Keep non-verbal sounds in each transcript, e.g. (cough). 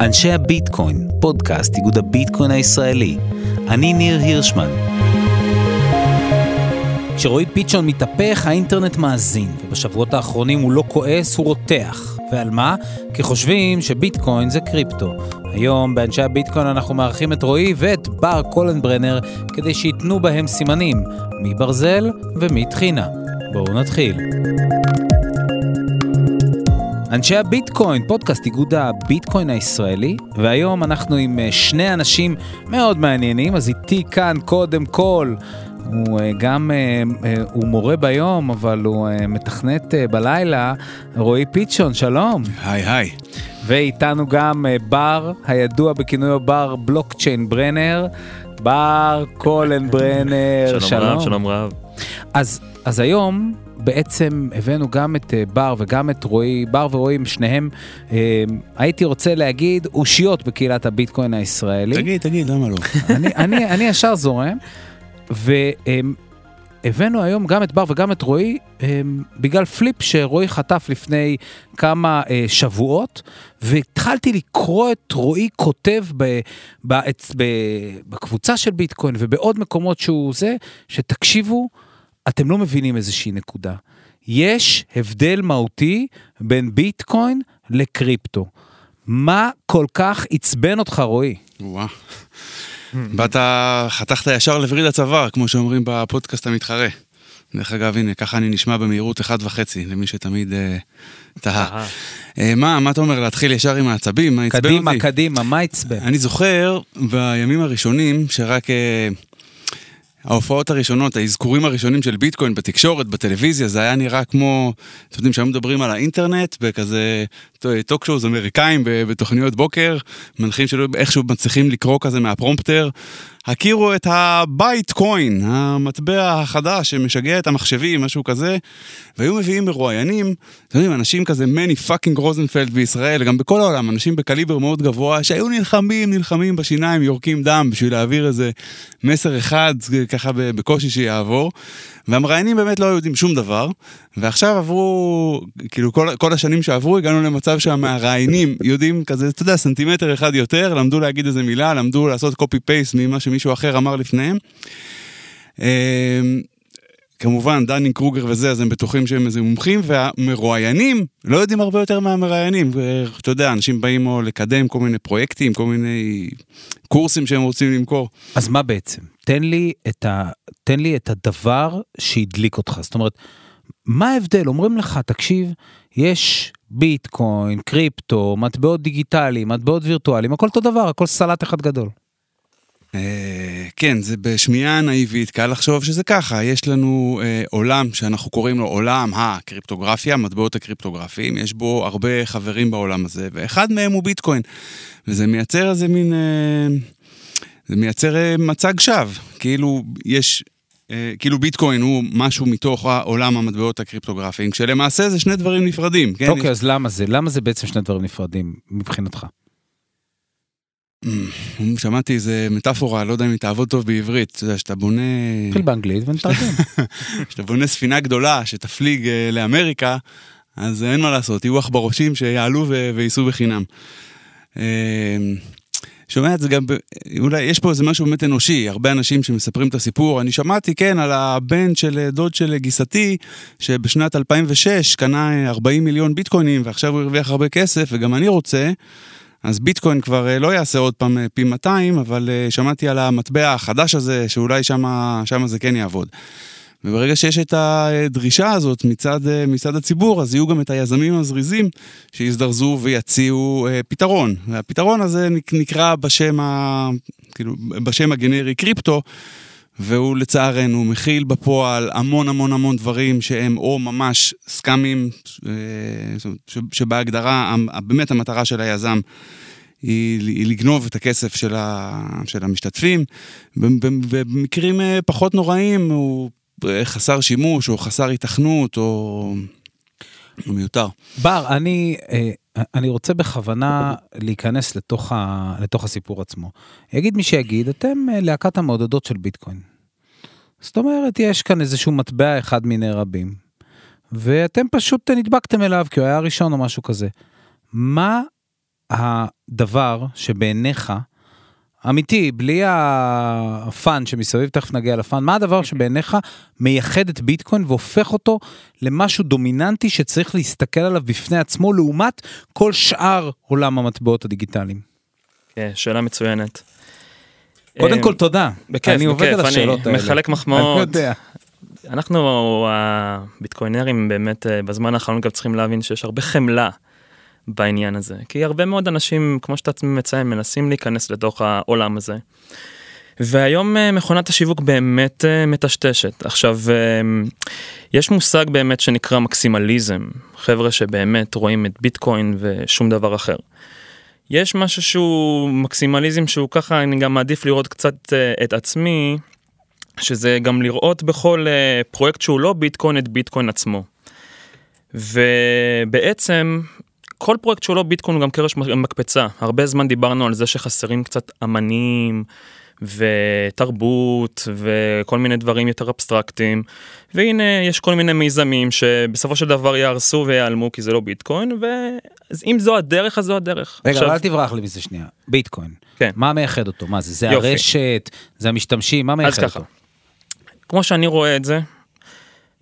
אנשי הביטקוין, פודקאסט איגוד הביטקוין הישראלי. אני ניר הירשמן. כשרועי פיצ'ון מתהפך, האינטרנט מאזין, ובשבועות האחרונים הוא לא כועס, הוא רותח. ועל מה? כי חושבים שביטקוין זה קריפטו. היום באנשי הביטקוין אנחנו מארחים את רועי ואת בר קולנברנר כדי שייתנו בהם סימנים, מי ברזל ומי טחינה. בואו נתחיל. אנשי הביטקוין, פודקאסט איגוד הביטקוין הישראלי, והיום אנחנו עם אה, שני אנשים מאוד מעניינים, אז איתי כאן קודם כל, הוא אה, גם, אה, הוא מורה ביום, אבל הוא מתכנת בלילה, רועי פיצ'ון, שלום. היי היי. ואיתנו גם בר, הידוע בכינויו בר בלוקצ'יין ברנר, בר קולן ברנר, שלום. שלום רב, שלום רב. אז, אז היום בעצם הבאנו גם את אה, בר וגם את רועי, בר ורועי, שניהם, אה, הייתי רוצה להגיד, אושיות בקהילת הביטקוין הישראלי. תגיד, תגיד, למה לא? (laughs) אני, אני, אני ישר זורם, והבאנו היום גם את בר וגם את רועי, אה, בגלל פליפ שרועי חטף לפני כמה שבועות, והתחלתי לקרוא את רועי כותב ב, ב, ב, בקבוצה של ביטקוין ובעוד מקומות שהוא זה, שתקשיבו, אתם לא מבינים איזושהי נקודה. יש הבדל מהותי בין ביטקוין לקריפטו. מה כל כך עצבן אותך, רועי? וואו. באת, חתכת ישר לווריד הצוואר, כמו שאומרים בפודקאסט המתחרה. דרך אגב, הנה, ככה אני נשמע במהירות אחד וחצי, למי שתמיד אה, תהה. אה, מה, מה אתה אומר, להתחיל ישר עם העצבים? מה עצבן אותי? קדימה, קדימה, מה עצבן? אני זוכר בימים הראשונים, שרק... אה, ההופעות הראשונות, האזכורים הראשונים של ביטקוין בתקשורת, בטלוויזיה, זה היה נראה כמו, אתם יודעים שהיום מדברים על האינטרנט, בכזה talk shows אמריקאים בתוכניות בוקר, מנחים שלא איכשהו מצליחים לקרוא כזה מהפרומפטר. הכירו את הבייט קוין, המטבע החדש שמשגע את המחשבים, משהו כזה, והיו מביאים מרואיינים, אתם יודעים, אנשים כזה מני fucking רוזנפלד בישראל, גם בכל העולם, אנשים בקליבר מאוד גבוה, שהיו נלחמים, נלחמים בשיניים, יורקים דם בשביל להעביר איזה מסר אחד, ככה בקושי שיעבור. והמראיינים באמת לא יודעים שום דבר, ועכשיו עברו, כאילו כל, כל השנים שעברו הגענו למצב שהמראיינים יודעים כזה, אתה יודע, סנטימטר אחד יותר, למדו להגיד איזה מילה, למדו לעשות copy paste ממה שמישהו אחר אמר לפניהם. אמ, כמובן, דני קרוגר וזה, אז הם בטוחים שהם איזה מומחים, והמרואיינים לא יודעים הרבה יותר מהמראיינים. אתה יודע, אנשים באים או לקדם כל מיני פרויקטים, כל מיני קורסים שהם רוצים למכור. אז מה בעצם? תן לי את, ה... תן לי את הדבר שהדליק אותך. זאת אומרת, מה ההבדל? אומרים לך, תקשיב, יש ביטקוין, קריפטו, מטבעות דיגיטליים, מטבעות וירטואליים, הכל אותו דבר, הכל סלט אחד גדול. אה, כן, זה בשמיעה נאיבית, קל לחשוב שזה ככה, יש לנו אה, עולם שאנחנו קוראים לו עולם הקריפטוגרפיה, מטבעות הקריפטוגרפיים, יש בו הרבה חברים בעולם הזה, ואחד מהם הוא ביטקוין, וזה מייצר איזה מין, אה, זה מייצר אה, מצג שווא, כאילו יש... אה, כאילו ביטקוין הוא משהו מתוך עולם המטבעות הקריפטוגרפיים, כשלמעשה זה שני דברים נפרדים. כן? אוקיי, אז למה זה? למה זה בעצם שני דברים נפרדים מבחינתך? שמעתי איזה מטאפורה, לא יודע אם היא תעבוד טוב בעברית, אתה יודע, שאתה בונה... נתחיל באנגלית ונתרגם. (laughs) כשאתה בונה ספינה גדולה שתפליג אה, לאמריקה, אז אין מה לעשות, יהיו עכברושים שיעלו וייסעו בחינם. אה, שומע את זה גם, אולי יש פה איזה משהו באמת אנושי, הרבה אנשים שמספרים את הסיפור. אני שמעתי, כן, על הבן של דוד של גיסתי, שבשנת 2006 קנה 40 מיליון ביטקוינים, ועכשיו הוא הרוויח הרבה כסף, וגם אני רוצה. אז ביטקוין כבר אה, לא יעשה עוד פעם אה, פי 200, אבל אה, שמעתי על המטבע החדש הזה, שאולי שם זה כן יעבוד. וברגע שיש את הדרישה הזאת מצד, מצד הציבור, אז יהיו גם את היזמים הזריזים שיזדרזו ויציעו פתרון. והפתרון הזה נקרא בשם, ה, כאילו, בשם הגנרי קריפטו, והוא לצערנו מכיל בפועל המון המון המון דברים שהם או ממש סקאמים, אה, שבהגדרה באמת המטרה של היזם היא, לגנוב את הכסף של, המשתתפים, במקרים אה, פחות נוראים הוא אה, חסר שימוש או חסר היתכנות או... מיותר. בר, אני, אני רוצה בכוונה להיכנס לתוך, ה, לתוך הסיפור עצמו. יגיד מי שיגיד, אתם להקת המעודדות של ביטקוין. זאת אומרת, יש כאן איזשהו מטבע אחד מיני רבים. ואתם פשוט נדבקתם אליו כי הוא היה הראשון או משהו כזה. מה הדבר שבעיניך, אמיתי, בלי הפאן שמסביב, תכף נגיע לפאן, מה הדבר שבעיניך מייחד את ביטקוין והופך אותו למשהו דומיננטי שצריך להסתכל עליו בפני עצמו לעומת כל שאר עולם המטבעות הדיגיטליים? כן, שאלה מצוינת. קודם אה, כל תודה, בכיף, אני עובד על השאלות האלה. מחלק אני מחמאות. אנחנו הביטקוינרים באמת אה, בזמן האחרון גם צריכים להבין שיש הרבה חמלה בעניין הזה. כי הרבה מאוד אנשים, כמו שאתה מציין, מנסים להיכנס לתוך העולם הזה. והיום אה, מכונת השיווק באמת מטשטשת. עכשיו, יש מושג באמת שנקרא מקסימליזם, חבר'ה שבאמת רואים את ביטקוין ושום דבר אחר. יש משהו שהוא מקסימליזם שהוא ככה, אני גם מעדיף לראות קצת אה, את עצמי, שזה גם לראות בכל אה, פרויקט שהוא לא ביטקוין את ביטקוין עצמו. ובעצם כל פרויקט שהוא לא ביטקוין הוא גם קרש מקפצה. הרבה זמן דיברנו על זה שחסרים קצת אמנים ותרבות וכל מיני דברים יותר אבסטרקטיים. והנה יש כל מיני מיזמים שבסופו של דבר יהרסו ויעלמו כי זה לא ביטקוין ואם זו הדרך אז זו הדרך. רגע, עכשיו, אל תברח לי מזה שנייה. ביטקוין. כן. מה מייחד אותו? מה זה? זה יופי. הרשת? זה המשתמשים? מה אז מייחד ככה, אותו? כמו שאני רואה את זה,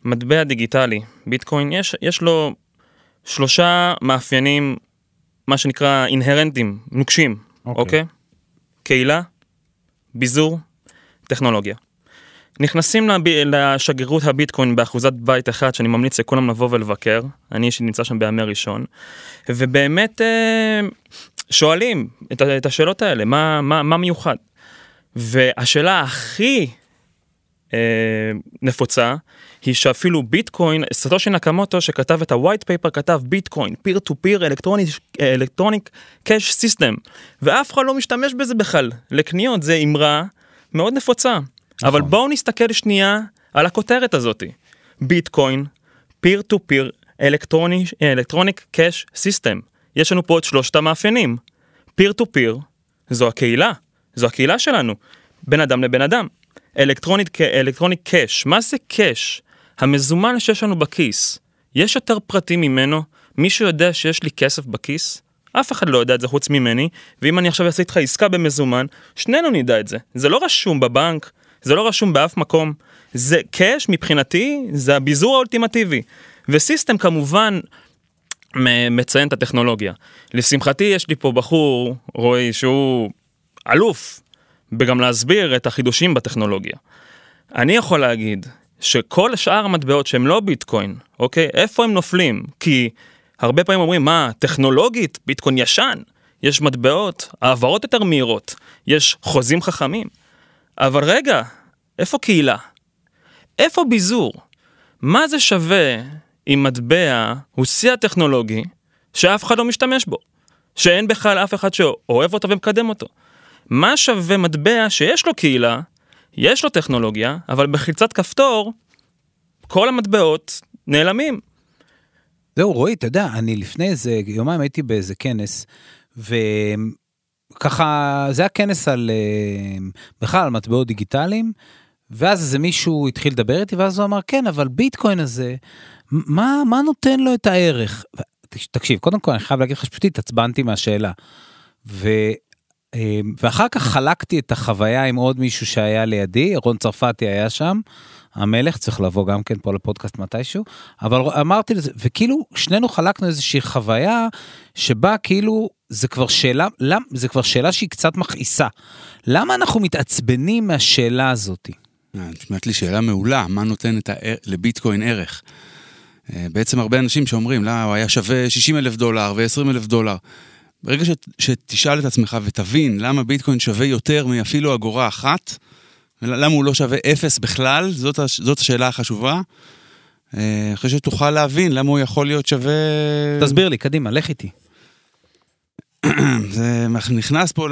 מטבע דיגיטלי, ביטקוין, יש, יש לו שלושה מאפיינים, מה שנקרא אינהרנטים, נוקשים, אוקיי. אוקיי? קהילה, ביזור, טכנולוגיה. נכנסים. לשגרירות הביטקוין באחוזת בית אחת שאני ממליץ לכולם לבוא ולבקר, אני אישית נמצא שם בימי ראשון, ובאמת אה, שואלים את, השאלות האלה, מה, מה, מה מיוחד? והשאלה הכי אה, נפוצה היא שאפילו ביטקוין, סטושי נקמוטו שכתב את ה-white paper כתב ביטקוין, peer to peer electronic cash system, ואף אחד לא משתמש בזה בכלל לקניות, זה אמרה מאוד נפוצה. אבל בואו נסתכל שנייה על הכותרת הזאתי. ביטקוין, peer to peer electronic, electronic cash system. יש לנו פה את שלושת המאפיינים. peer to peer זו הקהילה, זו הקהילה שלנו, בין אדם לבין אדם. אלקטרוניק, אלקטרוניק קאש, מה זה קאש? המזומן שיש לנו בכיס. יש יותר פרטים ממנו? מישהו יודע שיש לי כסף בכיס? אף אחד לא יודע את זה חוץ ממני, ואם אני עכשיו אעשה איתך עסקה במזומן, שנינו נדע את זה. זה לא רשום בבנק, זה לא רשום באף מקום. זה קאש מבחינתי, זה הביזור האולטימטיבי. וסיסטם כמובן מציין את הטכנולוגיה. לשמחתי יש לי פה בחור, רועי, שהוא אלוף בגם להסביר את החידושים בטכנולוגיה. אני יכול להגיד שכל שאר המטבעות שהם לא ביטקוין, אוקיי? איפה הם נופלים? כי הרבה פעמים אומרים, מה, טכנולוגית, ביטקוין ישן, יש מטבעות, העברות יותר מהירות, יש חוזים חכמים. אבל רגע, איפה קהילה? איפה ביזור? מה זה שווה אם מטבע הוא שיא הטכנולוגי שאף אחד לא משתמש בו? שאין בכלל אף אחד שאוהב אותו ומקדם אותו. מה שווה מטבע שיש לו קהילה, יש לו טכנולוגיה, אבל בחיצת כפתור, כל המטבעות נעלמים. זהו, רועי, אתה יודע, אני לפני איזה יומיים הייתי באיזה כנס, וככה, זה היה כנס על, אה, בכלל על מטבעות דיגיטליים, ואז איזה מישהו התחיל לדבר איתי, ואז הוא אמר, כן, אבל ביטקוין הזה, מה, מה נותן לו את הערך? תקשיב, קודם כל אני חייב להגיד לך שפשוט התעצבנתי מהשאלה. ו... אה, ואחר כך חלקתי את החוויה עם עוד מישהו שהיה לידי, רון צרפתי היה שם, המלך, צריך לבוא גם כן פה לפודקאסט מתישהו, אבל אמרתי לזה, וכאילו שנינו חלקנו איזושהי חוויה שבה כאילו זה כבר שאלה, למ, זה כבר שאלה שהיא קצת מכעיסה. למה אנחנו מתעצבנים מהשאלה הזאתי? אה, נשמעת לי שאלה מעולה, מה נותן את הער... לביטקוין ערך? אה, בעצם הרבה אנשים שאומרים, לא, הוא היה שווה 60 אלף דולר ו-20 אלף דולר. ברגע ש... שתשאל את עצמך ותבין למה ביטקוין שווה יותר מאפילו אגורה אחת, למה הוא לא שווה אפס בכלל, זאת. זאת השאלה החשובה. אה, אחרי שתוכל להבין למה הוא יכול להיות שווה... תסביר לי, קדימה, לך איתי. (clears throat) זה נכנס פה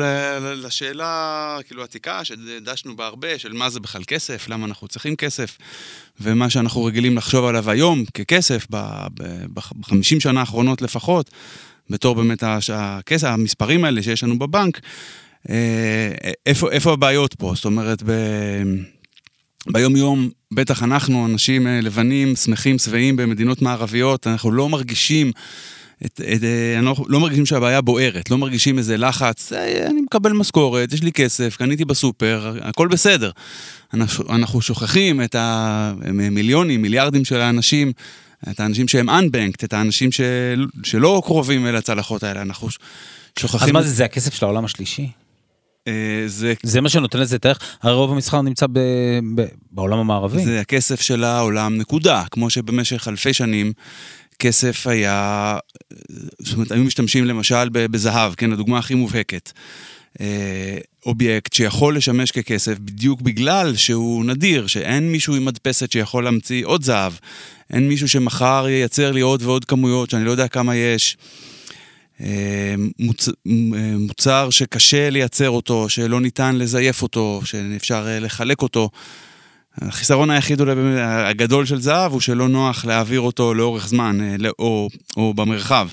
לשאלה כאילו עתיקה שדשנו בה הרבה, של מה זה בכלל כסף, למה אנחנו צריכים כסף, ומה שאנחנו רגילים לחשוב עליו היום ככסף, ב-50 שנה האחרונות לפחות, בתור באמת הכסף, המספרים האלה שיש לנו בבנק, אה, איפה, איפה הבעיות פה? זאת אומרת, ב... ביום יום, בטח אנחנו, אנשים אה, לבנים, שמחים, שבעים במדינות מערביות, אנחנו לא מרגישים, את, את, אה, אנחנו לא מרגישים שהבעיה בוערת, לא מרגישים איזה לחץ, אה, אני מקבל משכורת, יש לי כסף, קניתי בסופר, הכל בסדר. אנחנו, אנחנו שוכחים את המיליונים, מיליארדים של האנשים, את האנשים שהם unbanked, את האנשים של, שלא קרובים אל הצלחות האלה, אנחנו שוכחים... אז מה זה, זה הכסף של העולם השלישי? אה, זה, זה מה שנותן לזה את הערך? הרי רוב המסחר נמצא ב, ב, בעולם המערבי. זה הכסף של העולם, נקודה. כמו שבמשך אלפי שנים כסף היה, זאת אומרת, היו משתמשים למשל בזהב, כן, הדוגמה הכי מובהקת. אה, אובייקט שיכול לשמש ככסף בדיוק בגלל שהוא נדיר, שאין מישהו עם מדפסת שיכול להמציא עוד זהב. אין מישהו שמחר ייצר לי עוד ועוד כמויות שאני לא יודע כמה יש. אה, מוצ... אה, מוצר שקשה לייצר אותו, שלא ניתן לזייף אותו, שאפשר לחלק אותו. החיסרון היחיד אולי הגדול של זהב הוא שלא נוח להעביר אותו לאורך זמן או, או במרחב.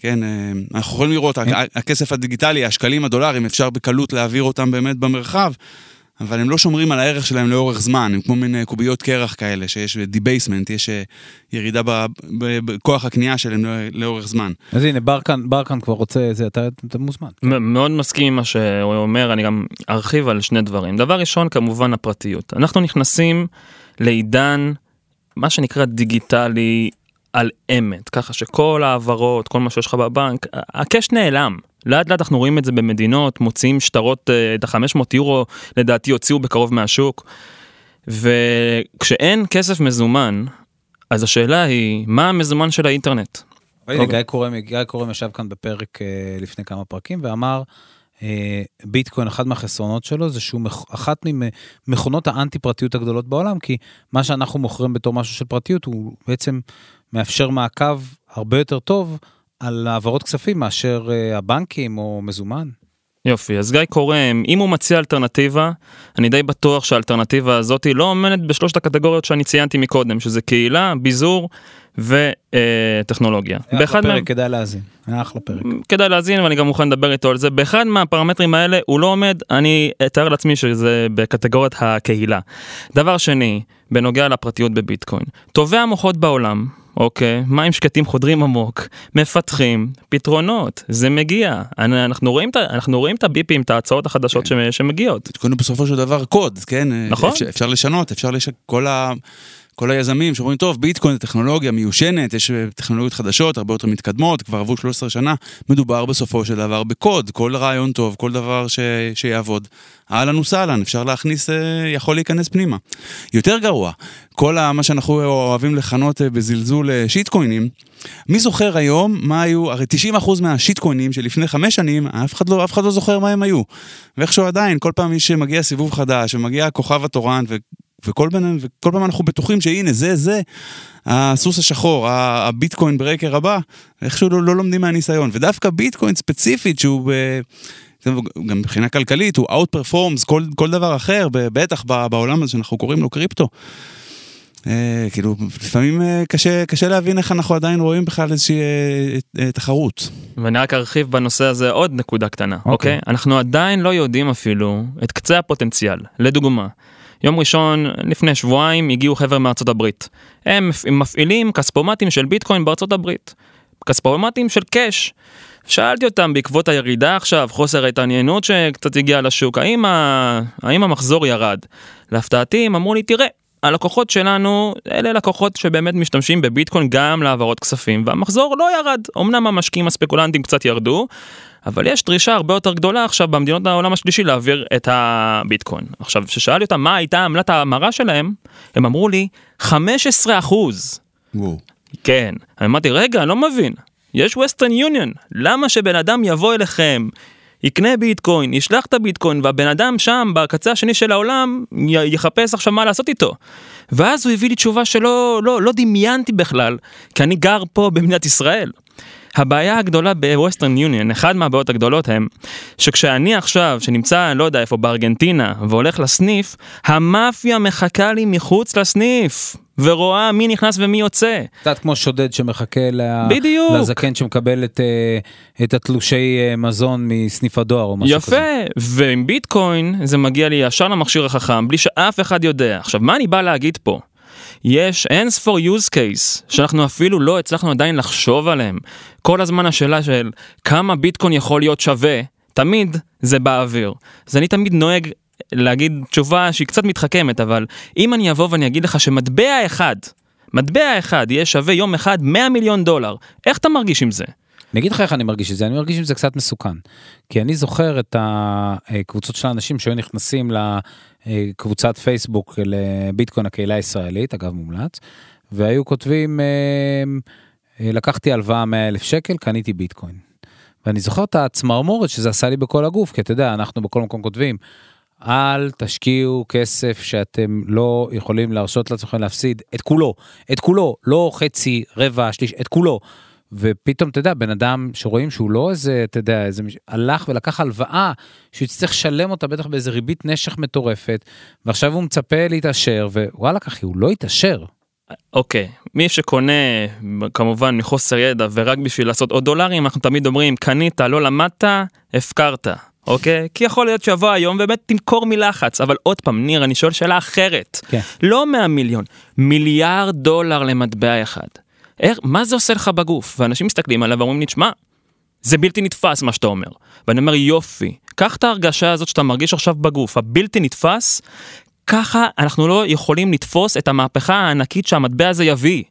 כן, אנחנו יכולים לראות, הכסף הדיגיטלי, השקלים, הדולרים, אפשר בקלות להעביר אותם באמת במרחב. אבל הם לא שומרים על הערך שלהם לאורך זמן, הם כמו מין קוביות קרח כאלה, שיש debasement, יש אה, ירידה בכוח הקנייה שלהם לאורך זמן. אז הנה, ברקן, ברקן כבר רוצה, זה, אתה, אתה מוזמן. מאוד מסכים עם מה שהוא אומר, אני גם ארחיב על שני דברים. דבר ראשון, כמובן הפרטיות. אנחנו נכנסים לעידן, מה שנקרא דיגיטלי על אמת, ככה שכל ההעברות, כל מה שיש לך בבנק, הקש נעלם. לאט לאט אנחנו רואים את זה במדינות, מוציאים שטרות, אה, את ה-500 יורו לדעתי הוציאו בקרוב מהשוק. וכשאין כסף מזומן, אז השאלה היא, מה המזומן של האינטרנט? הנה, גיא קורם, גיא קורם ישב כאן בפרק אה, לפני כמה פרקים ואמר, אה, ביטקוין, אחד מהחסרונות שלו זה שהוא אחת ממכונות האנטי פרטיות הגדולות בעולם, כי מה שאנחנו מוכרים בתור משהו של פרטיות הוא בעצם מאפשר מעקב הרבה יותר טוב על העברות כספים מאשר uh, הבנקים או מזומן. יופי, אז גיא קורם, אם הוא מציע אלטרנטיבה, אני די בטוח שהאלטרנטיבה הזאת לא עומדת בשלושת הקטגוריות שאני ציינתי מקודם, שזה קהילה, ביזור וטכנולוגיה. היה אחלה פרק, כדאי להאזין, היה אחלה פרק. כדאי להאזין ואני גם מוכן לדבר איתו על זה. באחד מהפרמטרים האלה הוא לא עומד, אני אתאר לעצמי שזה בקטגוריית הקהילה. דבר שני, בנוגע לפרטיות בביטקוין, טובי המוחות בעולם, אוקיי, מים שקטים חודרים עמוק, מפתחים פתרונות, זה מגיע. אנחנו רואים, אנחנו רואים את הביפים, את ההצעות החדשות כן. שמגיעות. ביטקוין בסופו של דבר קוד, כן? נכון. אפשר, אפשר לשנות, אפשר לשנות, כל ה... כל היזמים שאומרים, טוב, ביטקוין זה טכנולוגיה מיושנת, יש טכנולוגיות חדשות, הרבה יותר מתקדמות, כבר עברו 13 שנה, מדובר בסופו של דבר בקוד, כל רעיון טוב, כל דבר ש... שיעבוד. אהלן וסהלן, אפשר להכניס, אה, יכול להיכנס פנימה. יותר גרוע, כל מה שאנחנו אוהבים לכנות אה, בזלזול אה, שיטקוינים, מי זוכר היום מה היו, הרי 90% מהשיטקוינים שלפני חמש שנים, אף אחד, לא, אף אחד לא זוכר מה הם היו. ואיכשהו עדיין, כל פעם שמגיע סיבוב חדש, ומגיע הכוכב התורן. וכל, בין, וכל פעם אנחנו בטוחים שהנה זה זה הסוס השחור, הביטקוין ברקר הבא, איכשהו לא, לא לומדים מהניסיון. ודווקא ביטקוין ספציפית שהוא ב... גם מבחינה כלכלית הוא outperforms כל, כל דבר אחר, בטח בעולם הזה שאנחנו קוראים לו קריפטו. אה, כאילו, לפעמים אה, קשה, קשה להבין איך אנחנו עדיין רואים בכלל איזושהי אה, אה, תחרות. ואני רק ארחיב בנושא הזה עוד נקודה קטנה, אוקיי? Okay. אוקיי? אנחנו עדיין לא יודעים אפילו את קצה הפוטנציאל. לדוגמה, יום ראשון לפני שבועיים הגיעו חבר'ה מארצות הברית. הם מפעילים כספומטים של ביטקוין בארצות הברית. כספומטים של קאש. שאלתי אותם בעקבות הירידה עכשיו, חוסר ההתעניינות שקצת הגיע לשוק, האם, ה... האם המחזור ירד? להפתעתי הם אמרו לי, תראה, הלקוחות שלנו אלה לקוחות שבאמת משתמשים בביטקוין גם להעברות כספים והמחזור לא ירד. אמנם המשקיעים הספקולנטים קצת ירדו, אבל יש דרישה הרבה יותר גדולה עכשיו במדינות העולם השלישי להעביר את הביטקוין. עכשיו, כששאלתי אותם מה הייתה עמלת ההמרה שלהם, הם אמרו לי 15 אחוז. וואו. כן. אמרתי, רגע, אני לא מבין. יש ווסטרן יוניון, למה שבן אדם יבוא אליכם, יקנה ביטקוין, ישלח את הביטקוין, והבן אדם שם, בקצה השני של העולם, יחפש עכשיו מה לעשות איתו. ואז הוא הביא לי תשובה שלא לא, לא דמיינתי בכלל, כי אני גר פה במדינת ישראל. הבעיה הגדולה בווסטרן יוניון, אחד מהבעיות הגדולות הם, שכשאני עכשיו, שנמצא, לא יודע איפה, בארגנטינה, והולך לסניף, המאפיה מחכה לי מחוץ לסניף. ורואה מי נכנס ומי יוצא. קצת כמו שודד שמחכה ל- בדיוק. לזקן שמקבל את, אה, את התלושי אה, מזון מסניף הדואר או משהו כזה. יפה, ועם ביטקוין זה מגיע לי ישר למכשיר החכם בלי שאף אחד יודע. עכשיו, מה אני בא להגיד פה? יש אין ספור use case שאנחנו אפילו לא הצלחנו עדיין לחשוב עליהם. כל הזמן השאלה של כמה ביטקוין יכול להיות שווה, תמיד זה באוויר. אז אני תמיד נוהג להגיד תשובה שהיא קצת מתחכמת, אבל אם אני אבוא ואני אגיד לך שמטבע אחד, מטבע אחד יהיה שווה יום אחד 100 מיליון דולר, איך אתה מרגיש עם זה? אני אגיד לך איך אני מרגיש את זה, אני מרגיש עם זה קצת מסוכן. כי אני זוכר את הקבוצות של האנשים שהיו נכנסים לקבוצת פייסבוק לביטקוין הקהילה הישראלית, אגב מומלץ, והיו כותבים, אה, לקחתי הלוואה 100 אלף שקל, קניתי ביטקוין. ואני זוכר את הצמרמורת שזה עשה לי בכל הגוף, כי אתה יודע, אנחנו בכל מקום כותבים, אל תשקיעו כסף שאתם לא יכולים להרשות לעצמכם להפסיד את כולו, את כולו, לא חצי, רבע, שליש, את כולו. ופתאום אתה יודע בן אדם שרואים שהוא לא איזה אתה יודע איזה מישהו הלך ולקח הלוואה שהוא יצטרך לשלם אותה בטח באיזה ריבית נשך מטורפת ועכשיו הוא מצפה להתעשר ווואלה ככה הוא לא יתעשר. אוקיי, מי שקונה כמובן מחוסר ידע ורק בשביל לעשות עוד דולרים, אנחנו תמיד אומרים, קנית, לא למדת, הפקרת. אוקיי? כי יכול להיות שיבוא היום ובאמת תמכור מלחץ, אבל עוד פעם, ניר, אני שואל שאלה אחרת. כן. לא 100 מיליון, מיליארד דולר למטבע אחד. איך, מה זה עושה לך בגוף? ואנשים מסתכלים עליו ואומרים לי, תשמע, זה בלתי נתפס מה שאתה אומר. ואני אומר, יופי, קח את ההרגשה הזאת שאתה מרגיש עכשיו בגוף, הבלתי נתפס, ככה אנחנו לא יכולים לתפוס את המהפכה הענקית שהמטבע הזה יביא.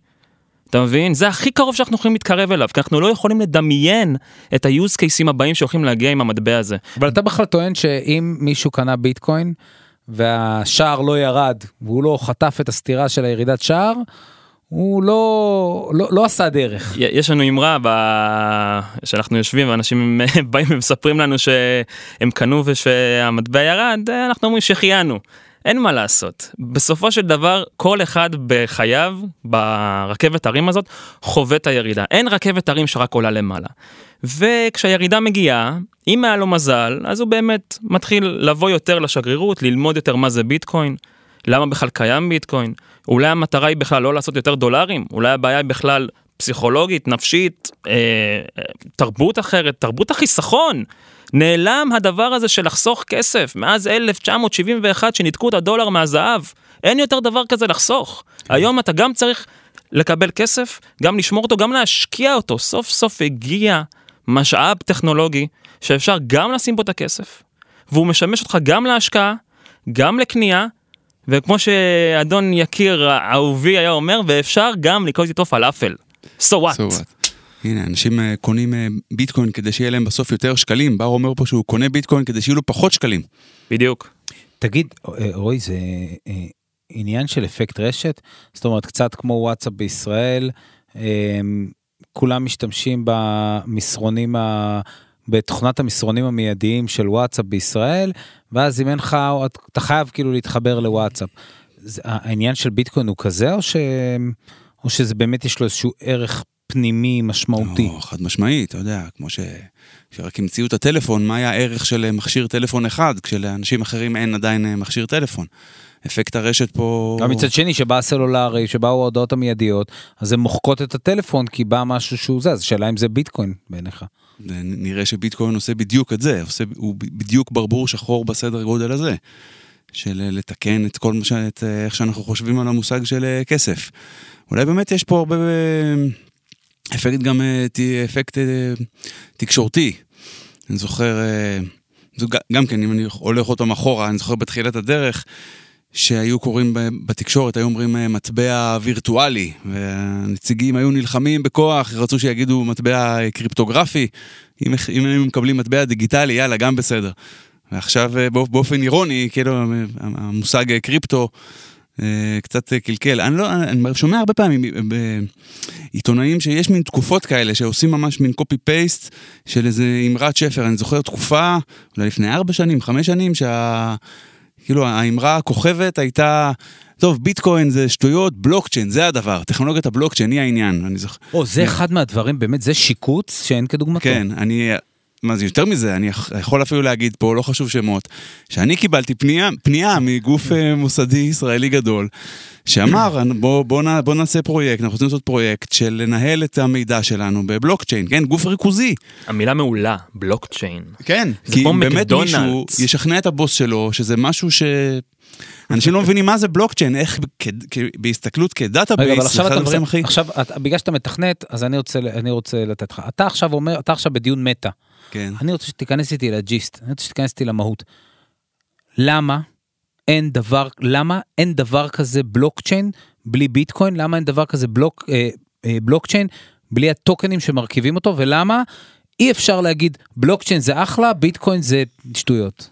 אתה מבין? זה הכי קרוב שאנחנו יכולים להתקרב אליו, כי אנחנו לא יכולים לדמיין את ה-use cases הבאים שהולכים להגיע עם המטבע הזה. אבל אתה בכלל טוען שאם מישהו קנה ביטקוין והשער לא ירד והוא לא חטף את הסתירה של הירידת שער, הוא לא, לא, לא עשה דרך. יש לנו אמרה ב... שאנחנו יושבים ואנשים (laughs) באים ומספרים לנו שהם קנו ושהמטבע ירד, אנחנו אומרים שהחיינו. אין מה לעשות. בסופו של דבר, כל אחד בחייו, ברכבת הרים הזאת, חווה את הירידה. אין רכבת הרים שרק עולה למעלה. וכשהירידה מגיעה, אם היה לו מזל, אז הוא באמת מתחיל לבוא יותר לשגרירות, ללמוד יותר מה זה ביטקוין, למה בכלל קיים ביטקוין. אולי המטרה היא בכלל לא לעשות יותר דולרים, אולי הבעיה היא בכלל פסיכולוגית, נפשית, אה, אה, תרבות אחרת, תרבות החיסכון. נעלם הדבר הזה של לחסוך כסף מאז 1971 שניתקו את הדולר מהזהב. אין יותר דבר כזה לחסוך. היום אתה גם צריך לקבל כסף, גם לשמור אותו, גם להשקיע אותו. סוף סוף הגיע משאב טכנולוגי שאפשר גם לשים בו את הכסף, והוא משמש אותך גם להשקעה, גם לקנייה, וכמו שאדון יקיר אהובי היה אומר, ואפשר גם לקנות איתו פלאפל. So what? So what? הנה, אנשים אה, קונים אה, ביטקוין כדי שיהיה להם בסוף יותר שקלים. בר אומר פה שהוא קונה ביטקוין כדי שיהיו לו פחות שקלים. בדיוק. תגיד, אה, רועי, זה עניין של אפקט רשת? זאת אומרת, קצת כמו וואטסאפ בישראל, אה, כולם משתמשים במסרונים, ה... בתוכנת המסרונים המיידיים של וואטסאפ בישראל, ואז אם אין לך, אתה חייב כאילו להתחבר לוואטסאפ. זה, העניין של ביטקוין הוא כזה, או, ש... או שזה באמת יש לו איזשהו ערך פנימי משמעותי? לא, חד משמעית, אתה יודע, כמו ש... שרק המציאו את הטלפון, מה היה הערך של מכשיר טלפון אחד, כשלאנשים אחרים אין עדיין אה, מכשיר טלפון. אפקט הרשת פה... גם מצד שני שבא הסלולרי, שבאו ההודעות המיידיות, אז הן מוחקות את הטלפון כי בא משהו שהוא זה, אז שאלה אם זה ביטקוין בעיניך. נראה שביטקוין עושה בדיוק את זה, עושה, הוא בדיוק ברבור שחור בסדר גודל הזה. של אה, לתקן את כל מה ש... את אה, איך שאנחנו חושבים על המושג של אה, כסף. אולי באמת יש פה הרבה אפקט גם אפקט תקשורתי. אני זוכר, זו גם כן, אם אני הולך אותם אחורה, אני זוכר בתחילת הדרך, שהיו קוראים בתקשורת, היו אומרים מטבע וירטואלי, והנציגים היו נלחמים בכוח, רצו שיגידו מטבע קריפטוגרפי, אם, אם הם מקבלים מטבע דיגיטלי, יאללה, גם בסדר. ועכשיו באופן אירוני, כאילו המושג קריפטו קצת קלקל. אני לא, אני שומע הרבה פעמים בעיתונאים שיש מין תקופות כאלה שעושים ממש מין קופי פייסט של איזה אמרת שפר. אני זוכר תקופה, אולי לפני ארבע שנים, חמש שנים, שה... כאילו האמרה הכוכבת הייתה, טוב, ביטקוין זה שטויות, בלוקצ'יין, זה הדבר, טכנולוגיית הבלוקצ'יין היא העניין, אני זוכר. או, זה אחד מהדברים, באמת, זה שיקוץ שאין כדוגמתו. כן, אני, מה זה יותר מזה, אני יכול אפילו להגיד פה, לא חשוב שמות, שאני קיבלתי פנייה, פנייה מגוף מוסדי ישראלי גדול, שאמר, בוא, בוא, נע- בוא נעשה פרויקט, אנחנו רוצים לעשות פרויקט של לנהל את המידע שלנו בבלוקצ'יין, כן, גוף ריכוזי. המילה מעולה, בלוקצ'יין. כן, כי אם באמת מקדונלדס. מישהו ישכנע את הבוס שלו שזה משהו ש... אנשים לא מבינים מה זה בלוקצ'יין, איך כ- כ- בהסתכלות כ database, אחד הדברים הכי... עכשיו, אתה- בגלל שאתה מתכנת, אז אני רוצה, אני רוצה לתת לך. אתה עכשיו אומר, אתה עכשיו בדיון מטא. כן. אני רוצה שתיכנס איתי ל gist, אני רוצה שתיכנס איתי למהות. למה אין דבר, למה אין דבר כזה בלוקצ'יין בלי ביטקוין? למה אין דבר כזה בלוק, אה, אה, בלוקצ'יין בלי הטוקנים שמרכיבים אותו? ולמה אי אפשר להגיד בלוקצ'יין זה אחלה, ביטקוין זה שטויות?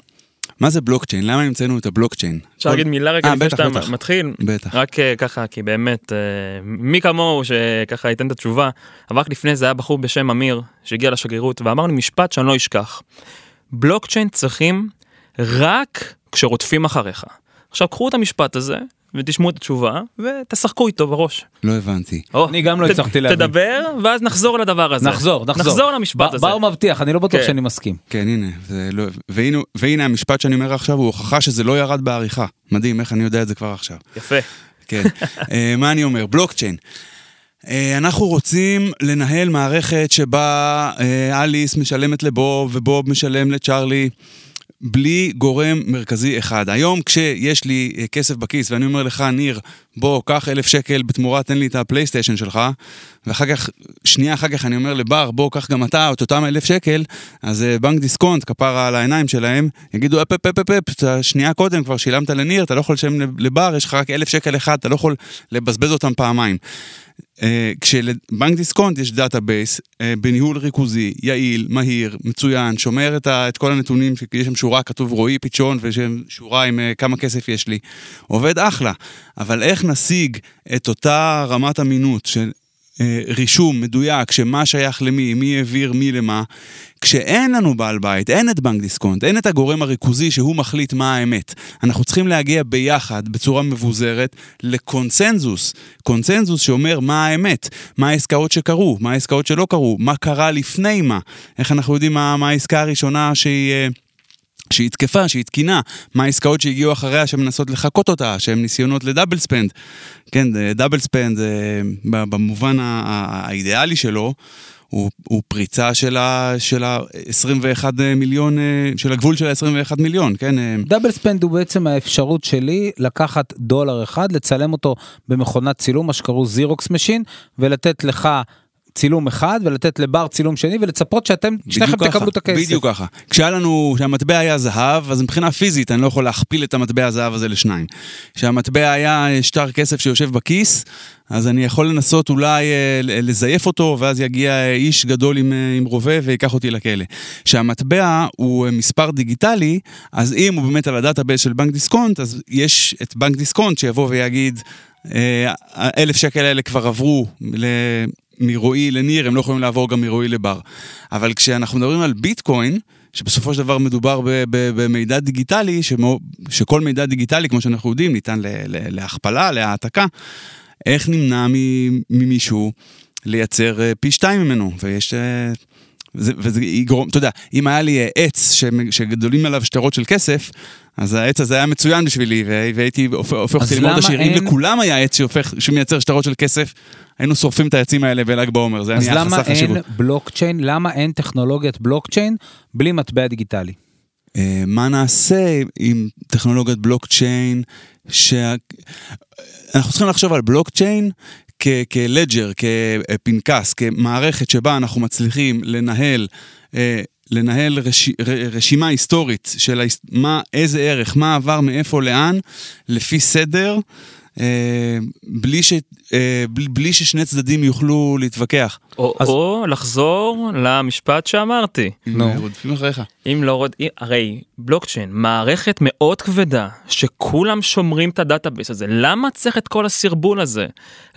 מה זה בלוקצ'יין? למה המצאנו את הבלוקצ'יין? אפשר להגיד מילה רגע אה, לפני שאתה. מתחיל? בטח. רק אה, ככה, כי באמת, אה, מי כמוהו שככה ייתן את התשובה, אבל רק לפני זה היה בחור בשם אמיר, שהגיע לשגרירות ואמר לי משפט שאני לא אשכח. בלוקצ'יין צריכים רק כשרודפים אחריך. עכשיו קחו את המשפט הזה ותשמעו את התשובה ותשחקו איתו בראש. לא הבנתי. או, אני גם לא הצלחתי להבין. תדבר ואז נחזור לדבר הזה. נחזור, נחזור. נחזור למשפט הזה. בר מבטיח, אני לא בטוח כן. שאני מסכים. כן, הנה, זה לא... והנה, והנה המשפט שאני אומר עכשיו הוא הוכחה שזה לא ירד בעריכה. מדהים, איך אני יודע את זה כבר עכשיו. יפה. כן. אה, מה אני אומר? בלוקצ'יין. אה, אנחנו רוצים לנהל מערכת שבה אה, אליס משלמת לבוב ובוב משלם לצ'ארלי. בלי גורם מרכזי אחד. היום כשיש לי אה, כסף בכיס ואני אומר לך, ניר, בוא, קח אלף שקל בתמורה, תן לי את הפלייסטיישן שלך, ואחר כך, שנייה אחר כך אני אומר לבר, בוא, קח גם אתה את אותם אלף שקל, אז אה, בנק דיסקונט, כפרה על העיניים שלהם, יגידו, אפ אפ אפ אפ אפ, שנייה קודם כבר שילמת לניר, אתה לא יכול לשלם לבר, יש לך רק אלף שקל אחד, אתה לא יכול לבזבז אותם פעמיים. אה, כשלבנק דיסקונט יש database אה, בניהול ריכוזי, יעיל, מהיר, מצוין, שומר את, ה, את כל הנתונים, יש שם שורה, כתוב רועי פיטשון, ויש שם שורה עם אה, כמה כסף יש לי. עובד אחלה, אבל איך נשיג את אותה רמת אמינות של רישום מדויק, שמה שייך למי, מי העביר מי למה, כשאין לנו בעל בית, אין את בנק דיסקונט, אין את הגורם הריכוזי שהוא מחליט מה האמת. אנחנו צריכים להגיע ביחד, בצורה מבוזרת, לקונצנזוס. קונצנזוס שאומר מה האמת, מה העסקאות שקרו, מה העסקאות שלא קרו, מה קרה לפני מה. איך אנחנו יודעים מה, מה העסקה הראשונה שהיא... אה, שהיא תקפה, שהיא תקינה, מה העסקאות שהגיעו אחריה שמנסות לחקות אותה, שהן ניסיונות ל double spend. כן, double spend במובן ה- ה- האידיאלי שלו, הוא, הוא פריצה של ה- של ה-21 מיליון, אה, של הגבול של ה-21 מיליון, כן? אה, double spend הוא בעצם האפשרות שלי לקחת דולר אחד, לצלם אותו במכונת צילום, מה שקראו Xerox machine, ולתת לך צילום אחד, ולתת לבר צילום שני, ולצפות שאתם, שניכם תקבלו את הכסף. בדיוק ככה. כשהיה לנו, כשהמטבע היה זהב, אז מבחינה פיזית אני לא יכול להכפיל את המטבע הזהב הזה לשניים. כשהמטבע היה שטר כסף שיושב בכיס, אז אני יכול לנסות אולי אה, לזייף אותו, ואז יגיע אה, איש גדול עם, אה, עם רובה ויקח אותי לכלא. כשהמטבע הוא מספר דיגיטלי, אז אם הוא באמת על ה database של בנק דיסקונט, אז יש את בנק דיסקונט שיבוא ויגיד, האלף שקל האלה כבר עברו. מרועי לניר, הם לא יכולים לעבור גם מרועי לבר. אבל כשאנחנו מדברים על ביטקוין, שבסופו של דבר מדובר במידע דיגיטלי, שמו, שכל מידע דיגיטלי, כמו שאנחנו יודעים, ניתן להכפלה, להעתקה, איך נמנע ממישהו לייצר אה, פי שתיים ממנו? ויש... אה, וזה, וזה יגרום, אתה יודע, אם היה לי אה, עץ שגדולים עליו שטרות של כסף, אז העץ הזה היה מצוין בשבילי, וה- והייתי הופ- הופך אז אותי ללמוד למה עשיר. אם לכולם היה עץ שהופך, שמייצר שטרות של כסף, היינו שורפים את העצים האלה בל"ג בעומר, זה אז למה חסר חשיבות. אין בלוקצ'יין, למה אין טכנולוגיית בלוקצ'יין בלי מטבע דיגיטלי? אה, מה נעשה עם טכנולוגיית בלוקצ'יין, שה... אנחנו צריכים לחשוב על בלוקצ'יין כלג'ר, כפנקס, כמערכת שבה אנחנו מצליחים לנהל, אה, לנהל רש... ר- רשימה היסטורית של ההיס... מה, איזה ערך, מה עבר, מאיפה, לאן, לפי סדר. אה, בלי, ש, אה, בלי, בלי ששני צדדים יוכלו להתווכח. או, אז- או לחזור למשפט שאמרתי. נו. רודפים אחריך. אם לא רוד... הרי בלוקצ'יין, מערכת מאוד כבדה, שכולם שומרים את ה database הזה, למה צריך את כל הסרבול הזה?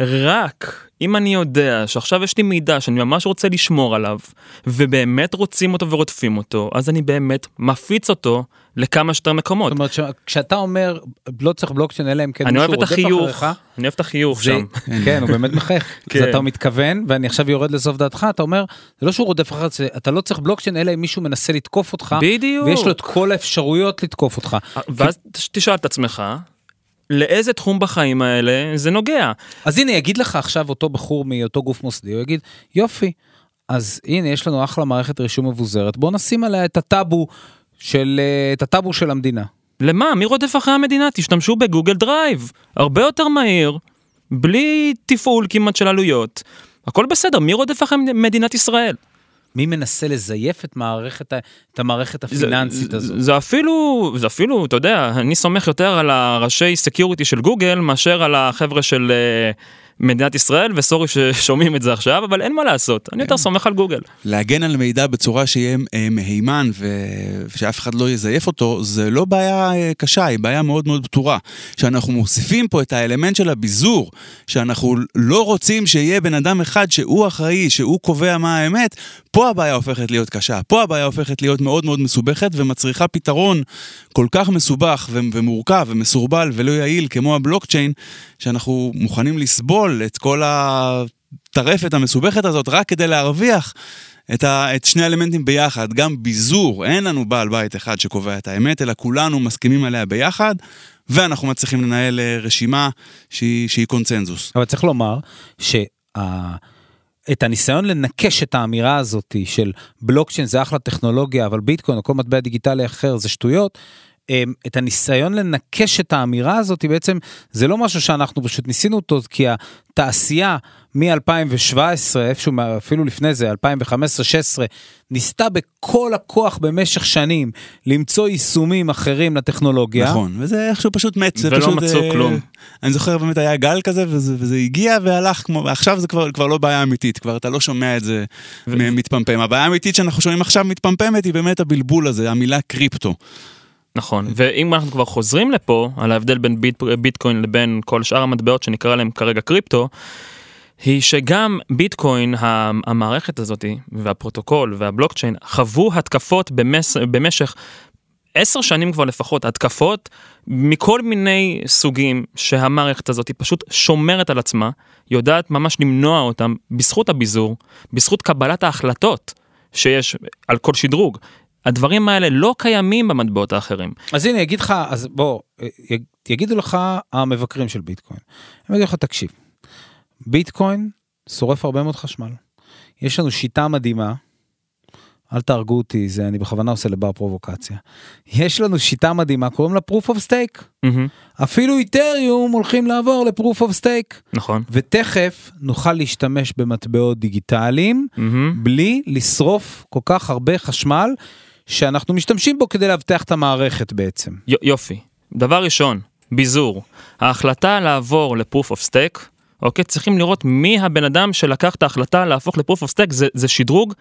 רק אם אני יודע שעכשיו יש לי מידע שאני ממש רוצה לשמור עליו, ובאמת רוצים אותו ורודפים אותו, אז אני באמת מפיץ אותו לכמה שיותר מקומות. זאת אומרת, ש- כשאתה אומר לא צריך בלוקצ'יין אלא אם כן אני מישהו אוהב את רודף החיוך, אחריך, אני אוהב את החיוך זה- שם. כן, הוא באמת מחייך. (laughs) כן. אז אתה מתכוון, ואני עכשיו יורד לסוף דעתך, אתה אומר, זה לא שהוא רודף אחריך, זה- אתה לא צריך בלוקצ'יין אלא אם מישהו מנסה לתקוף אותך, בדיוק. ויש לו את כל האפשרויות לתקוף אותך. ואז תש- תשאל את עצמך, לאיזה תחום בחיים האלה זה נוגע. אז הנה, יגיד לך עכשיו אותו בחור מאותו גוף מוסדי, הוא יגיד, יופי, אז הנה, יש לנו אחלה מערכת רישום מבוזרת, בוא נשים עליה את הטאבו של, אה, את הטאבו של המדינה. למה? מי רודף אחרי המדינה? תשתמשו ב Google Drive. הרבה יותר מהיר, בלי תפעול כמעט של עלויות. הכל בסדר, מי רודף אחרי מדינת ישראל? מי מנסה לזייף את מערכת, את המערכת הפיננסית זה, הזו? זה אפילו, זה אפילו, אתה יודע, אני סומך יותר על הראשי security של גוגל מאשר על החבר'ה של אה, מדינת ישראל, ו sorry ששומעים את זה עכשיו, אבל אין מה לעשות, אני יותר סומך על גוגל. להגן על מידע בצורה שיהיה אה, מהימן. ושאף אחד לא יזייף אותו, זה לא בעיה אה, קשה, היא בעיה מאוד מאוד פתורה. שאנחנו מוסיפים פה את האלמנט של הביזור, שאנחנו לא רוצים שיהיה בן אדם אחד שהוא אחראי, שהוא קובע מה האמת, פה הבעיה הופכת להיות קשה. פה הבעיה הופכת להיות מאוד מאוד מסובכת ומצריכה פתרון כל כך מסובך ומורכב ומסורבל ולא יעיל כמו הבלוקצ'יין, שאנחנו מוכנים לסבול את כל הטרפת המסובכת הזאת רק כדי להרוויח את, ה, את שני האלמנטים ביחד, גם ביזור, אין לנו בעל בית אחד שקובע את האמת, אלא כולנו מסכימים עליה ביחד, ואנחנו מצליחים לנהל אה, רשימה שהיא, שהיא קונצנזוס. אבל צריך לומר שה... את הניסיון לנקש את האמירה הזאת של בלוקצ'יין זה אחלה טכנולוגיה, אבל ביטקוין או כל מטבע דיגיטלי אחר זה שטויות, את הניסיון לנקש את האמירה הזאת בעצם זה לא משהו שאנחנו פשוט ניסינו אותו כי התעשייה מ-2017 איפשהו אפילו לפני זה 2015-2016 ניסתה בכל הכוח במשך שנים למצוא יישומים אחרים לטכנולוגיה. נכון, וזה איכשהו פשוט מת. ולא פשוט, מצאו אה, כלום. אני זוכר באמת היה גל כזה, וזה, וזה הגיע והלך כמו, עכשיו זה כבר, כבר לא בעיה אמיתית, כבר אתה לא שומע את זה ו- מתפמפם. הבעיה האמיתית שאנחנו שומעים עכשיו מתפמפמת היא באמת הבלבול הזה, המילה קריפטו. נכון, ואם אנחנו כבר חוזרים לפה, על ההבדל בין ביט, ביטקוין לבין כל שאר המטבעות שנקרא להם כרגע קריפטו, היא שגם ביטקוין, המערכת הזאת, והפרוטוקול והבלוקצ'יין, חוו התקפות במס, במשך עשר שנים כבר לפחות, התקפות מכל מיני סוגים שהמערכת הזאת פשוט שומרת על עצמה, יודעת ממש למנוע אותם בזכות הביזור, בזכות קבלת ההחלטות שיש על כל שדרוג. הדברים האלה לא קיימים במטבעות האחרים. אז הנה, יגיד לך, אז בוא, יגידו לך המבקרים של ביטקוין. הם יגידו לך, תקשיב, ביטקוין שורף הרבה מאוד חשמל. יש לנו שיטה מדהימה, אל תהרגו אותי, זה אני בכוונה עושה לבר פרובוקציה. יש לנו שיטה מדהימה, קוראים לה proof of stake. מהמם, אפילו איתריום הולכים לעבור ל-proof of stake. נכון. ותכף נוכל להשתמש במטבעות דיגיטליים, מהמם. בלי לשרוף כל כך הרבה חשמל, שאנחנו משתמשים בו כדי לאבטח את המערכת בעצם. י- יופי. דבר ראשון, ביזור. ההחלטה לעבור ל-proof of stake, אוקיי? צריכים לראות מי הבן אדם שלקח את ההחלטה להפוך ל-proof of stake, זה, זה שדרוג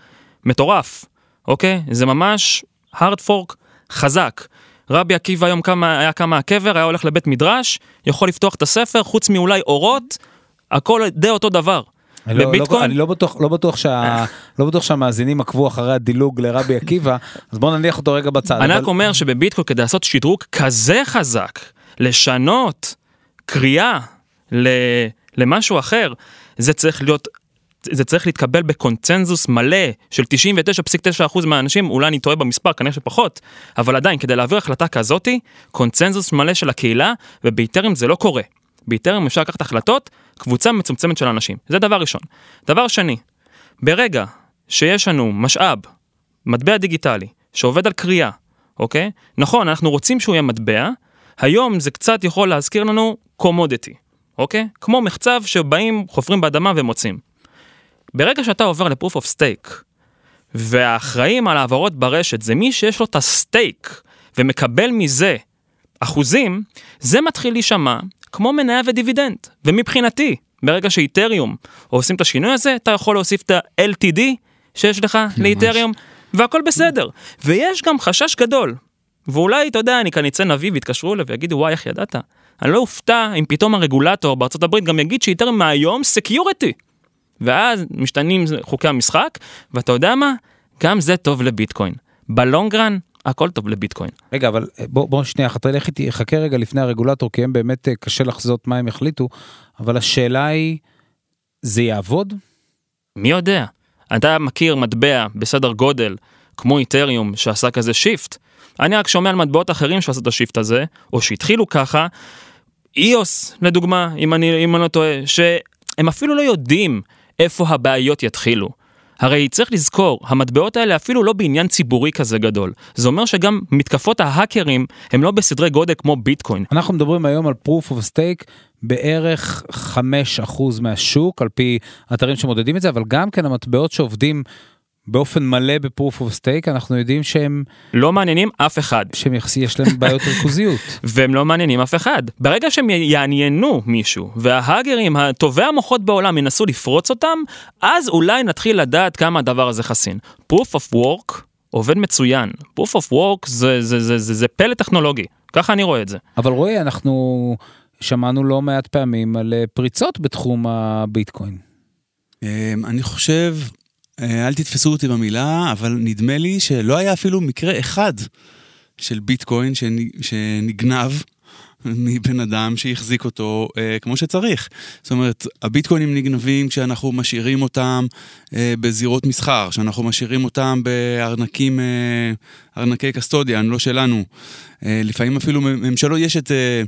מטורף, אוקיי? זה ממש hard fork חזק. רבי עקיבא היום כמה, היה קם מהקבר, היה הולך לבית מדרש, יכול לפתוח את הספר, חוץ מאולי אורות, הכל די אותו דבר. אני לא, לא, בביטקוין? אני לא בטוח, לא בטוח, שה, (laughs) לא בטוח שהמאזינים עקבו אחרי הדילוג לרבי עקיבא, אז בואו נניח אותו רגע בצד. אני רק אומר שבביטקוין כדי לעשות שדרוג כזה חזק, לשנות קריאה ל... למשהו אחר, זה צריך להיות, זה צריך להתקבל בקונצנזוס מלא של 99.9% מהאנשים, אולי אני טועה במספר, כנראה שפחות, אבל עדיין, כדי להעביר החלטה כזאתי, קונצנזוס מלא של הקהילה, ובאיתרם זה לא קורה. באיתרם אפשר לקחת החלטות, קבוצה מצומצמת של אנשים. זה דבר ראשון. דבר שני, ברגע שיש לנו משאב, מטבע דיגיטלי, שעובד על קריאה, אוקיי? נכון, אנחנו רוצים שהוא יהיה מטבע, היום זה קצת יכול להזכיר לנו קומודיטי, אוקיי? כמו מחצב שבאים, חופרים באדמה ומוצאים. ברגע שאתה עובר ל-proof of stake, והאחראים על העברות ברשת זה מי שיש לו את הסטייק ומקבל מזה אחוזים, זה מתחיל להישמע כמו מניה ודיבידנד. ומבחינתי, ברגע ש Ethereum עושים את השינוי הזה, אתה יכול להוסיף את ה-LTD שיש לך ל Ethereum, והכל בסדר. ויש גם חשש גדול, ואולי, אתה יודע, אני כאן אצא נביא ויתקשרו אליי ויגידו, וואי, איך ידעת? אני לא אופתע אם פתאום הרגולטור בארצות הברית גם יגיד ש Ethereum מהיום security. ואז משתנים חוקי המשחק, ואתה יודע מה? גם זה טוב לביטקוין. ב-long run, הכל טוב לביטקוין. רגע, אבל אה, בוא, בוא שנייה אחת, לך איתי, חכה רגע לפני הרגולטור, כי הם באמת אה, קשה לחזות מה הם יחליטו, אבל השאלה היא, זה יעבוד? מי יודע? אתה מכיר מטבע בסדר גודל כמו את'ריום שעשה כזה shift? אני רק שומע על מטבעות אחרים שעשו את ה shift הזה, או שהתחילו ככה. איוס, לדוגמה, אם אני, אם אני לא טועה, שהם אפילו לא יודעים איפה הבעיות יתחילו. הרי צריך לזכור, המטבעות האלה אפילו לא בעניין ציבורי כזה גדול. זה אומר שגם מתקפות ההאקרים הם לא בסדרי גודל כמו ביטקוין. אנחנו מדברים היום על proof of stake בערך 5% מהשוק על פי אתרים שמודדים את זה, אבל גם כן המטבעות שעובדים באופן מלא ב proof of stake אנחנו יודעים שהם לא מעניינים אף אחד שהם יחסי יש להם בעיות (laughs) ריכוזיות והם לא מעניינים אף אחד ברגע שהם יעניינו מישהו וההאקרים הטובי המוחות בעולם ינסו לפרוץ אותם אז אולי נתחיל לדעת כמה הדבר הזה חסין. proof of work עובד מצוין proof of work זה זה זה זה זה פלא טכנולוגי ככה אני רואה את זה. אבל רועי אנחנו שמענו לא מעט פעמים על אה, פריצות בתחום הביטקוין. אמ, אני חושב אל תתפסו אותי במילה, אבל נדמה לי שלא היה אפילו מקרה אחד של ביטקוין שנגנב מבן אדם שהחזיק אותו אה, כמו שצריך. זאת אומרת, הביטקוינים נגנבים כשאנחנו משאירים אותם אה, בזירות מסחר, כשאנחנו משאירים אותם בארנקים, אה, ארנקי custodian, לא שלנו. אה, לפעמים אפילו ממשלות, יש את... אה,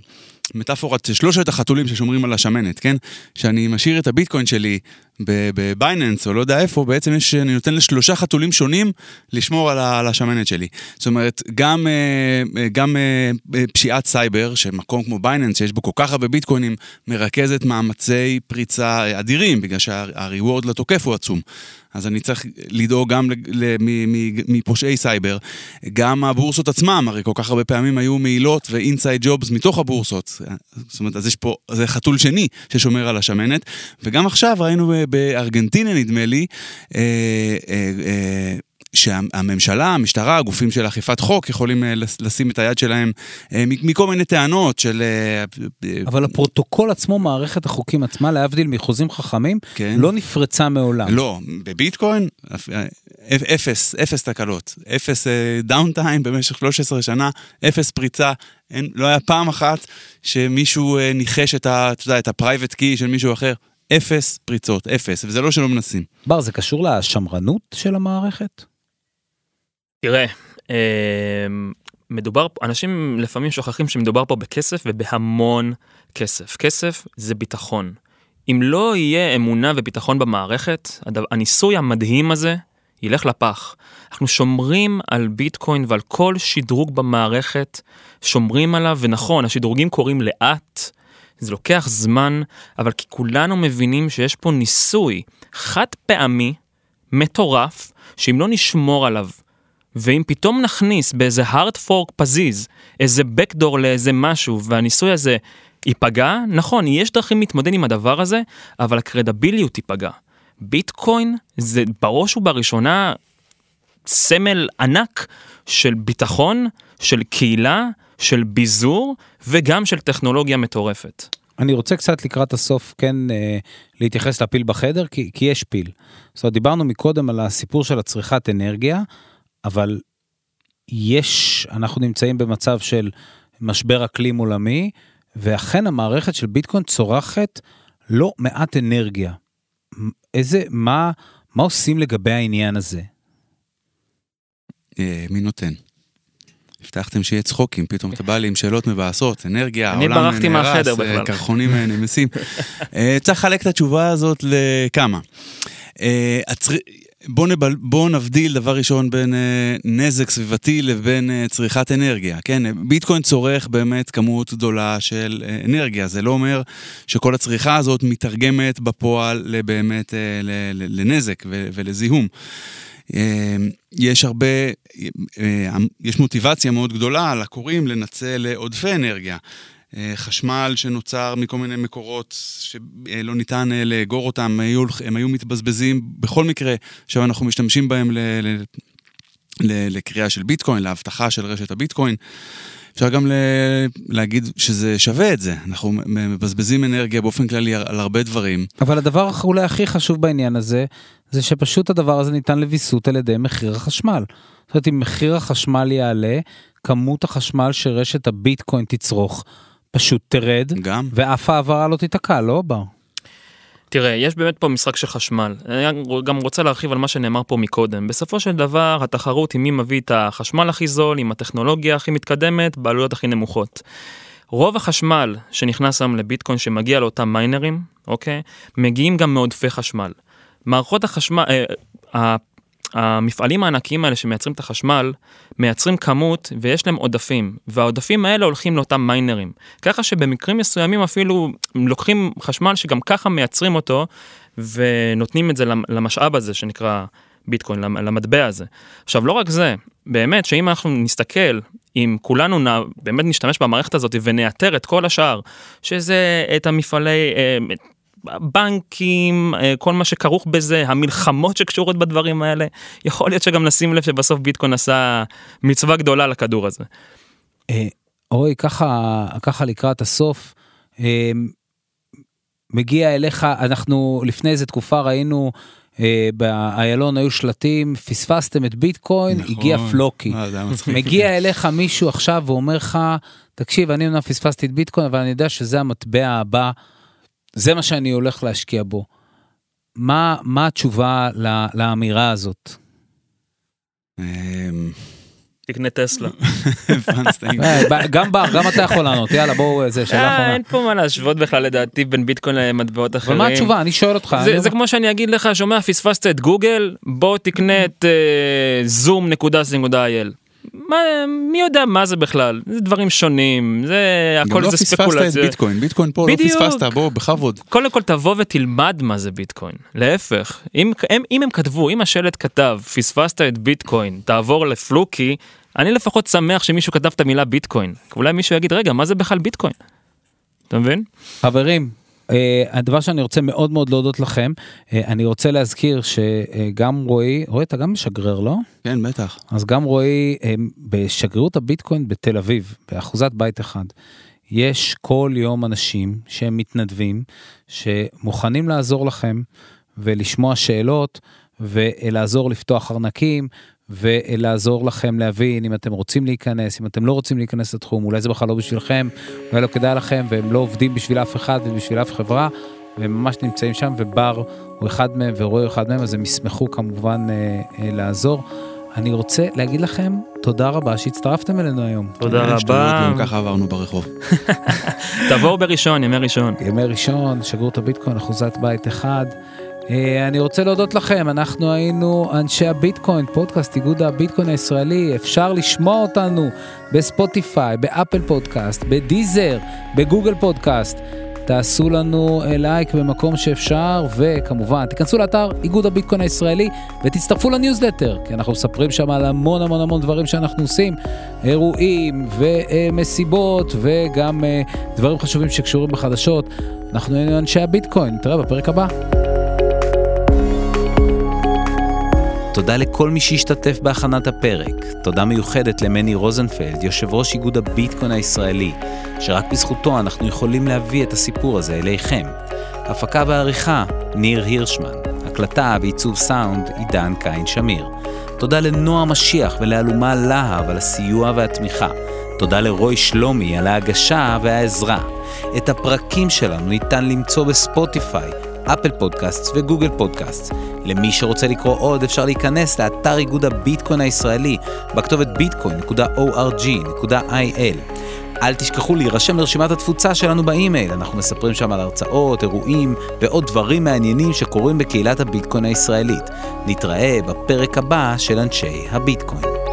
מטאפורת שלושת החתולים ששומרים על השמנת, כן? שאני משאיר את הביטקוין שלי בביינאנס או לא יודע איפה, בעצם יש, אני נותן לשלושה חתולים שונים לשמור על, על השמנת שלי. זאת אומרת, גם, אה, אה, גם אה, פשיעת סייבר, שמקום כמו ביינאנס, שיש בו כל כך הרבה ביטקוינים, מרכזת מאמצי פריצה אדירים, בגלל שה reward לתוקף הוא עצום. אז אני צריך לדאוג גם מפושעי סייבר. גם הבורסות עצמם, הרי כל כך הרבה פעמים היו מעילות ו inside jobs מתוך הבורסות. זאת אומרת, אז יש פה, זה חתול שני ששומר על השמנת. וגם עכשיו ראינו בארגנטינה, נדמה לי, אה, אה, אה, שהממשלה, המשטרה, הגופים של אכיפת חוק יכולים אה, לשים את היד שלהם אה, מכל מיני טענות של... אה, אבל הפרוטוקול עצמו, מערכת החוקים עצמה, להבדיל מחוזים חכמים, כן. לא נפרצה מעולם. לא, בביטקוין, אפס, אפס תקלות, אפס downtime במשך 13 שנה, אפס פריצה, אין, לא היה פעם אחת שמישהו ניחש את, ה, יודע, את ה private key של מישהו אחר. אפס פריצות, אפס, וזה לא שלא מנסים. בר, זה קשור לשמרנות של המערכת? תראה, אמ, מדובר, אנשים לפעמים שוכחים שמדובר פה בכסף ובהמון כסף. כסף זה ביטחון. אם לא יהיה אמונה וביטחון במערכת, הניסוי המדהים הזה ילך לפח. אנחנו שומרים על ביטקוין ועל כל שדרוג במערכת, שומרים עליו, ונכון, השדרוגים קורים לאט, זה לוקח זמן, אבל כי כולנו מבינים שיש פה ניסוי חד פעמי, מטורף, שאם לא נשמור עליו ואם פתאום נכניס באיזה hard fork פזיז, איזה backdoor לאיזה משהו, והניסוי הזה ייפגע, נכון, יש דרכים להתמודד עם הדבר הזה, אבל הקרדביליות תיפגע. ביטקוין זה בראש ובראשונה סמל ענק של ביטחון, של קהילה, של ביזור וגם של טכנולוגיה מטורפת. אני רוצה קצת לקראת הסוף כן אה, להתייחס לפיל בחדר כי, כי יש פיל. זאת אומרת דיברנו מקודם על הסיפור של הצריכת אנרגיה אבל יש, אנחנו נמצאים במצב של משבר אקלים עולמי, ואכן המערכת של ביטקוין צורכת לא מעט אנרגיה. איזה, מה, מה עושים לגבי העניין הזה? אה, מי נותן? הבטחתם שיהיה צחוקים, פתאום אתה בא לי עם שאלות מבאסות, אנרגיה, העולם נהרס, אני ברחתי מהחדר אה, בכלל. קרחונים אה, נמסים. (laughs) צריך לחלק את התשובה הזאת לכמה. בוא, נבל, בוא נבדיל דבר ראשון בין אה, נזק סביבתי לבין אה, צריכת אנרגיה, כן? ביטקוין צורך באמת כמות גדולה של אה, אנרגיה, זה לא אומר שכל הצריכה הזאת מתרגמת בפועל לבאמת אה, לנזק ו, ולזיהום. אה, יש הרבה, אה, יש מוטיבציה מאוד גדולה לקוראים לנצל עודפי אנרגיה. אה, חשמל שנוצר מכל מיני מקורות שלא ניתן אה, לאגור אותם, היו, הם היו מתבזבזים בכל מקרה, עכשיו אנחנו משתמשים בהם ל, ל, ל, לקריאה של ביטקוין, לאבטחה של רשת הביטקוין. אפשר גם ל... להגיד שזה שווה את זה, אנחנו מבזבזים אנרגיה באופן כללי על הרבה דברים. אבל הדבר אולי הכי חשוב בעניין הזה, זה שפשוט הדבר הזה ניתן לוויסות על ידי מחיר החשמל. זאת אומרת, אם מחיר החשמל יעלה, כמות החשמל שרשת הביטקוין תצרוך פשוט תרד, גם. ואף העברה לא תיתקע, לא בר? תראה, יש באמת פה משחק של חשמל. אני גם רוצה להרחיב על מה שנאמר פה מקודם. בסופו של דבר, התחרות היא מי מביא את החשמל הכי זול, עם הטכנולוגיה הכי מתקדמת, בעלויות הכי נמוכות. רוב החשמל שנכנס היום לביטקוין שמגיע לאותם מיינרים, אוקיי? מגיעים גם מעודפי חשמל. מערכות החשמל, אה, המפעלים הענקיים האלה שמייצרים את החשמל, מייצרים כמות ויש להם עודפים, והעודפים האלה הולכים לאותם מיינרים. ככה שבמקרים מסוימים אפילו לוקחים חשמל שגם ככה מייצרים אותו, ונותנים את זה למ- למשאב הזה שנקרא ביטקוין, למ- למטבע הזה. עכשיו לא רק זה, באמת שאם אנחנו נסתכל, אם כולנו נ... באמת נשתמש במערכת הזאת ונאתר את כל השאר, שזה את המפעלי... אה, בנקים, אה, כל מה שכרוך בזה, המלחמות שקשורות בדברים האלה, יכול להיות שגם נשים לב שבסוף ביטקוין עשה מצווה גדולה לכדור הזה. אה, אוי, ככה, ככה לקראת הסוף, אה, מגיע אליך, אנחנו לפני איזה תקופה ראינו, אה, באיילון היו שלטים, פספסתם את ביטקוין, נכון. הגיע פלוקי. אה. מגיע אליך מישהו עכשיו ואומר לך, תקשיב, אני אומנם פספסתי את ביטקוין, אבל אני יודע שזה המטבע הבא, זה מה שאני הולך להשקיע בו. מה, מה התשובה ל- לאמירה הזאת? אמ, תקנה טסלה. אה, גם בר, גם אתה יכול לענות, יאללה בואו, זה שאלה אה, אחרונה. אין פה מה להשוות בכלל לדעתי בין ביטקוין למטבעות אחרים. מה התשובה? אני שואל אותך. זה, אומר- כמו שאני אגיד לך, שומע, פספסת את גוגל, בוא תקנה את zoom.co.il. מה, מי יודע מה זה בכלל? זה דברים שונים, זה גם הכל לא זה פספסת את ספקולציה. ביטקוין, ביטקוין פה לא בדיוק. פספסת, בוא, בכבוד. קודם כל תבוא ותלמד מה זה ביטקוין, להפך, אם הם, אם הם כתבו, אם השלט כתב, פספסת את ביטקוין, תעבור לפלוקי, אני לפחות שמח שמישהו כתב את המילה ביטקוין. אולי מישהו יגיד, רגע, מה זה בכלל ביטקוין? אתה מבין? חברים, אה, הדבר שאני רוצה מאוד מאוד להודות לכם, אה, אני רוצה להזכיר שגם רועי, רועי אתה גם משגרר לא? כן, בטח. אז גם רועי אה, בשגרירות הביטקוין בתל אביב, באחוזת בית אחד, יש כל יום אנשים שהם מתנדבים, שמוכנים לעזור לכם ולשמוע שאלות ולעזור לפתוח ארנקים. ולעזור לכם להבין אם אתם רוצים להיכנס, אם אתם לא רוצים להיכנס לתחום, אולי זה בכלל לא בשבילכם, אולי לא כדאי לכם, והם לא עובדים בשביל אף אחד ובשביל אף חברה, והם ממש נמצאים שם, ובר הוא אחד מהם ורועי הוא אחד מהם, אז הם ישמחו כמובן אה, אה, לעזור. אני רוצה להגיד לכם תודה רבה שהצטרפתם אלינו היום. תודה רבה. גם ככה עברנו ברחוב. (laughs) תבואו בראשון, ימי ראשון. ימי ראשון, שגרירות הביטקוין, אחוזת בית אחד. אה, אני רוצה להודות לכם, אנחנו היינו אנשי הביטקוין, פודקאסט איגוד הביטקוין הישראלי, אפשר לשמוע אותנו בספוטיפיי, באפל פודקאסט, בדיזר, בגוגל פודקאסט. תעשו לנו אה, לייק במקום שאפשר, וכמובן, תיכנסו לאתר איגוד הביטקוין הישראלי ותצטרפו לניוזלטר, כי אנחנו מספרים שם על המון המון המון דברים שאנחנו עושים, אירועים ומסיבות וגם אה, דברים חשובים שקשורים בחדשות. אנחנו היינו אנשי הביטקוין, נתראה בפרק הבא. תודה לכל מי שהשתתף בהכנת הפרק. תודה מיוחדת למני רוזנפלד, יושב ראש איגוד הביטקוין הישראלי, שרק בזכותו אנחנו יכולים להביא את הסיפור הזה אליכם. הפקה ועריכה, ניר הירשמן. הקלטה ועיצוב סאונד, עידן קין שמיר. תודה לנועה משיח ולאלומה להב על הסיוע והתמיכה. תודה לרוי שלומי על ההגשה והעזרה. את הפרקים שלנו ניתן למצוא בספוטיפיי, אפל פודקאסט וגוגל פודקאסט. למי שרוצה לקרוא עוד אפשר להיכנס לאתר איגוד הביטקוין הישראלי בכתובת bitcoin.org.il. אל תשכחו להירשם לרשימת התפוצה שלנו באימייל, אנחנו מספרים שם על הרצאות, אירועים ועוד דברים מעניינים שקורים בקהילת הביטקוין הישראלית. נתראה בפרק הבא של אנשי הביטקוין.